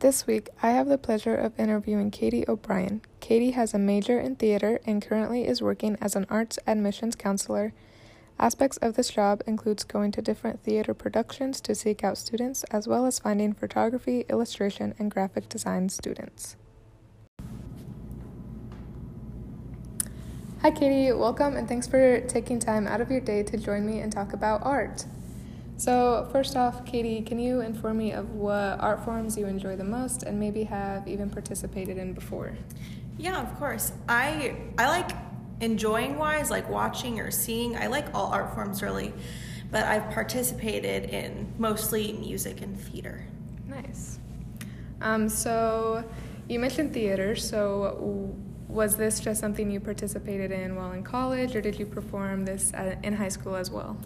This week, I have the pleasure of interviewing Katie O'Brien. Katie has a major in theater and currently is working as an arts admissions counselor. Aspects of this job includes going to different theater productions to seek out students as well as finding photography, illustration, and graphic design students. Hi Katie, welcome and thanks for taking time out of your day to join me and talk about art. So, first off, Katie, can you inform me of what art forms you enjoy the most and maybe have even participated in before? Yeah, of course. I I like enjoying wise, like watching or seeing. I like all art forms really, but I've participated in mostly music and theater. Nice. Um, so, you mentioned theater. So, was this just something you participated in while in college, or did you perform this in high school as well?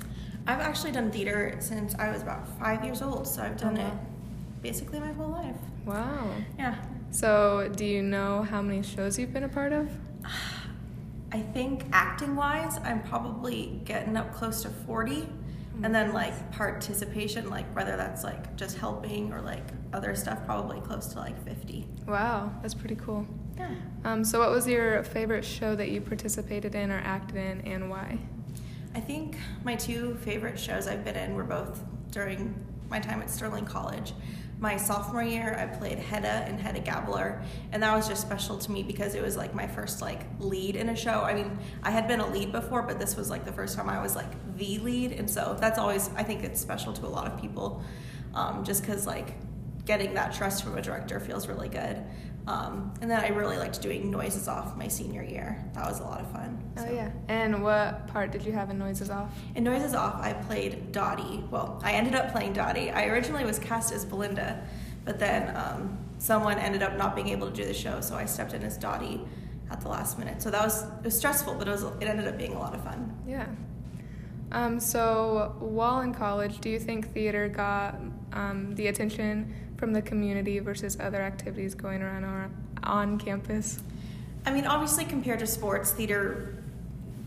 I've actually done theater since I was about five years old, so I've done oh, wow. it basically my whole life. Wow. Yeah. So, do you know how many shows you've been a part of? I think acting wise, I'm probably getting up close to 40. And then, like, participation, like, whether that's like just helping or like other stuff, probably close to like 50. Wow, that's pretty cool. Yeah. Um, so, what was your favorite show that you participated in or acted in, and why? I think my two favorite shows I've been in were both during my time at Sterling College. My sophomore year, I played Hedda in Hedda Gabler, and that was just special to me because it was like my first like lead in a show. I mean, I had been a lead before, but this was like the first time I was like the lead, and so that's always I think it's special to a lot of people, um, just because like getting that trust from a director feels really good. Um, and then I really liked doing Noises Off my senior year. That was a lot of fun. So. Oh, yeah. And what part did you have in Noises Off? In Noises Off, I played Dottie. Well, I ended up playing Dottie. I originally was cast as Belinda, but then um, someone ended up not being able to do the show, so I stepped in as Dottie at the last minute. So that was it was stressful, but it was it ended up being a lot of fun. Yeah. Um, so while in college, do you think theater got um, the attention from the community versus other activities going around on, on campus? I mean, obviously, compared to sports, theater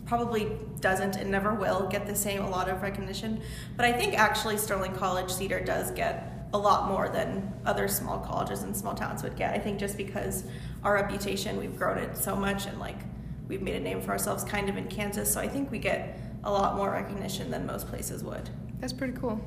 probably doesn't and never will get the same a lot of recognition. But I think actually Sterling College theater does get a lot more than other small colleges and small towns would get. I think just because our reputation, we've grown it so much and like we've made a name for ourselves kind of in Kansas. So I think we get a lot more recognition than most places would. That's pretty cool.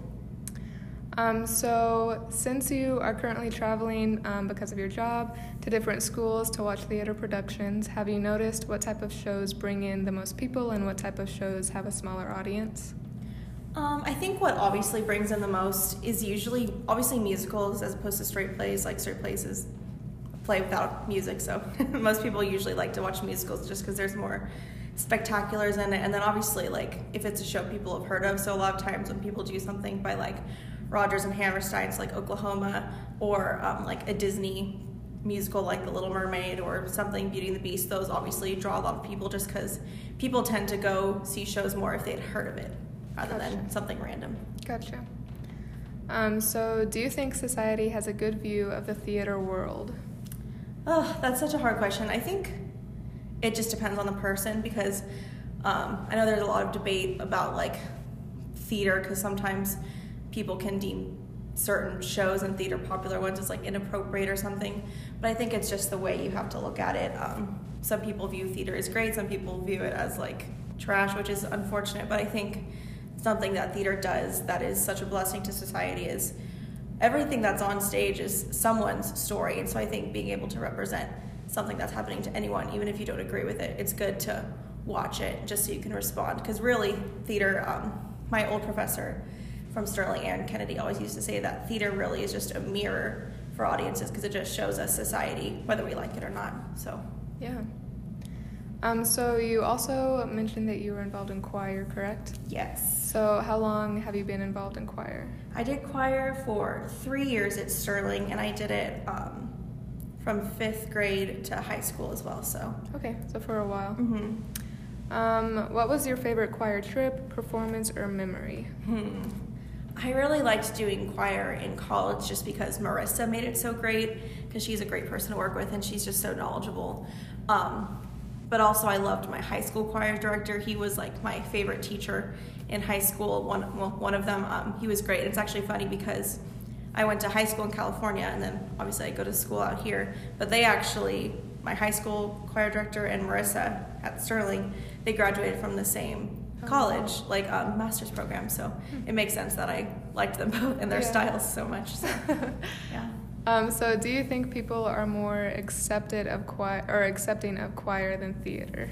Um, so, since you are currently traveling um, because of your job to different schools to watch theater productions, have you noticed what type of shows bring in the most people and what type of shows have a smaller audience? Um, I think what obviously brings in the most is usually obviously musicals as opposed to straight plays. Like straight plays is play without music, so most people usually like to watch musicals just because there's more spectaculars in it. And then obviously, like if it's a show people have heard of, so a lot of times when people do something by like Rodgers and Hammerstein's like Oklahoma or um, like a Disney musical like The Little Mermaid or something Beauty and the Beast, those obviously draw a lot of people just because people tend to go see shows more if they'd heard of it rather gotcha. than something random. Gotcha. Um, so, do you think society has a good view of the theater world? Oh, that's such a hard question. I think it just depends on the person because um, I know there's a lot of debate about like theater because sometimes people can deem certain shows and theater popular ones as like inappropriate or something but i think it's just the way you have to look at it. Um, some people view theater as great some people view it as like trash which is unfortunate but i think something that theater does that is such a blessing to society is everything that's on stage is someone's story and so i think being able to represent something that's happening to anyone even if you don't agree with it it's good to watch it just so you can respond because really theater um, my old professor from Sterling Aaron Kennedy always used to say that theater really is just a mirror for audiences because it just shows us society whether we like it or not. So yeah. Um, so you also mentioned that you were involved in choir, correct? Yes. So how long have you been involved in choir? I did choir for three years at Sterling, and I did it um, from fifth grade to high school as well. So okay, so for a while. Mm-hmm. Um, what was your favorite choir trip, performance, or memory? Hmm. I really liked doing choir in college just because Marissa made it so great because she's a great person to work with and she's just so knowledgeable. Um, but also, I loved my high school choir director. He was like my favorite teacher in high school. One, well, one of them, um, he was great. It's actually funny because I went to high school in California, and then obviously I go to school out here. But they actually, my high school choir director and Marissa at Sterling, they graduated from the same Oh, college, like um, master's program. So it makes sense that I liked them both and their Yeah. styles so much. So yeah. Um, so, do you think people are more accepted of choir or accepting of choir than theater?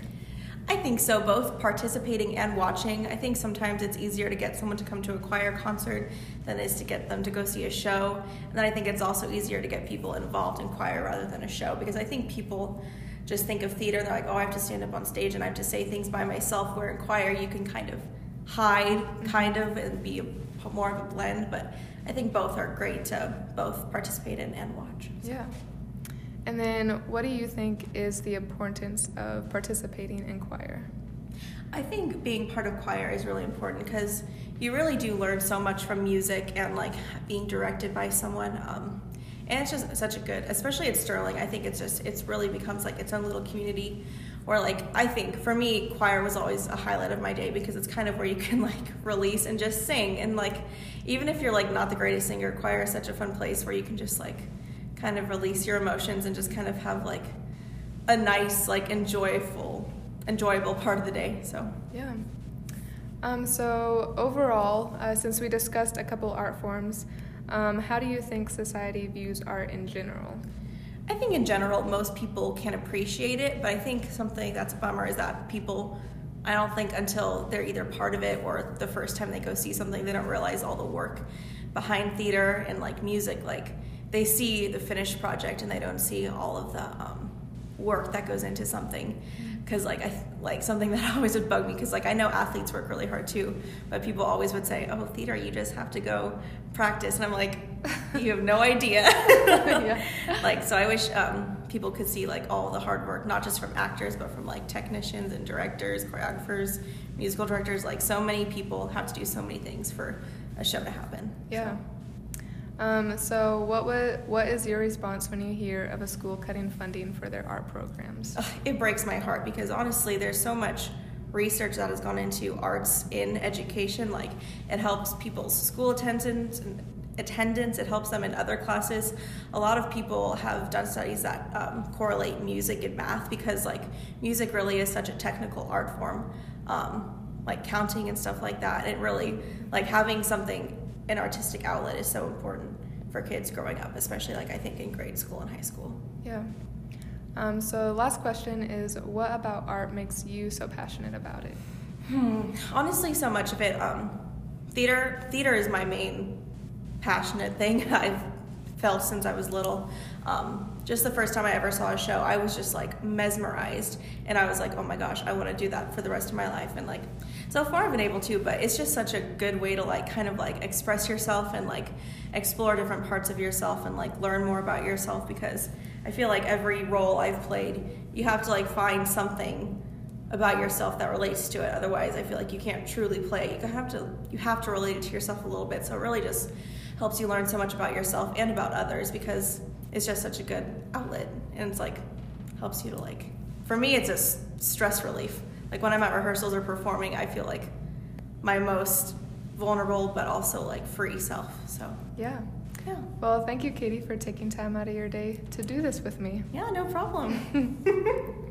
I think so, both participating and watching. I think sometimes it's easier to get someone to come to a choir concert than it is to get them to go see a show. And then I think it's also easier to get people involved in choir rather than a show because I think people just think of theater, they're like, oh, I have to stand up on stage and I have to say things by myself, where in choir you can kind of hide, kind of, and be more of a blend. But I think both are great to both participate in and watch. Yeah. And then, what do you think is the importance of participating in choir? I think being part of choir is really important because you really do learn so much from music and like being directed by someone. Um, and it's just such a good, especially at Sterling. I think it's just it's really becomes like its own little community. Or like I think for me, choir was always a highlight of my day because it's kind of where you can like release and just sing. And like even if you're like not the greatest singer, choir is such a fun place where you can just like kind of release your emotions and just kind of have like a nice like enjoyable enjoyable part of the day. So Yeah. Um, so, overall, uh, since we discussed a couple art forms, um, how do you think society views art in general? I think in general, most people can appreciate it, but I think something that's a bummer is that people, I don't think until they're either part of it or the first time they go see something, they don't realize all the work behind theater and like music. Like they see the finished project and they don't see all of the um, work that goes into something. Because like I like something that always would bug me because like I know athletes work really hard too, but people always would say, "Oh, theater, you just have to go practice," and I'm like, "You have no idea." Yeah. Like so, I wish um, people could see like all the hard work, not just from actors, but from like technicians and directors, choreographers, musical directors. Like so many people have to do so many things for a show to happen. Yeah. Um, so, what wa- what is your response when you hear of a school cutting funding for their art programs? It breaks my heart because honestly, there's so much research that has gone into arts in education. Like it helps people's school attendance and attendance. It helps them in other classes. A lot of people have done studies that um, correlate music and math because like music really is such a technical art form. Um, like counting and stuff like that. It really like having something an artistic outlet is so important for kids growing up, especially like I think in grade school and high school. Yeah. Um, so, last question is what about art makes you so passionate about it? Hmm. Honestly, so much of it. Um, theater. Theater is my main passionate thing I've felt since I was little. Um, just the first time I ever saw a show, I was just like mesmerized, and I was like, "Oh my gosh, I want to do that for the rest of my life." And like, so far I've been able to, but it's just such a good way to like kind of like express yourself and like explore different parts of yourself and like learn more about yourself because I feel like every role I've played, you have to like find something about yourself that relates to it. Otherwise, I feel like you can't truly play. You have to you have to relate it to yourself a little bit. So it really just helps you learn so much about yourself and about others because it's just such a good outlet and it's like helps you to like for me it's a s- stress relief. Like when I'm at rehearsals or performing, I feel like my most vulnerable but also like free self. So, Yeah. yeah. Well, thank you, Katie, for taking time out of your day to do this with me. Yeah, no problem.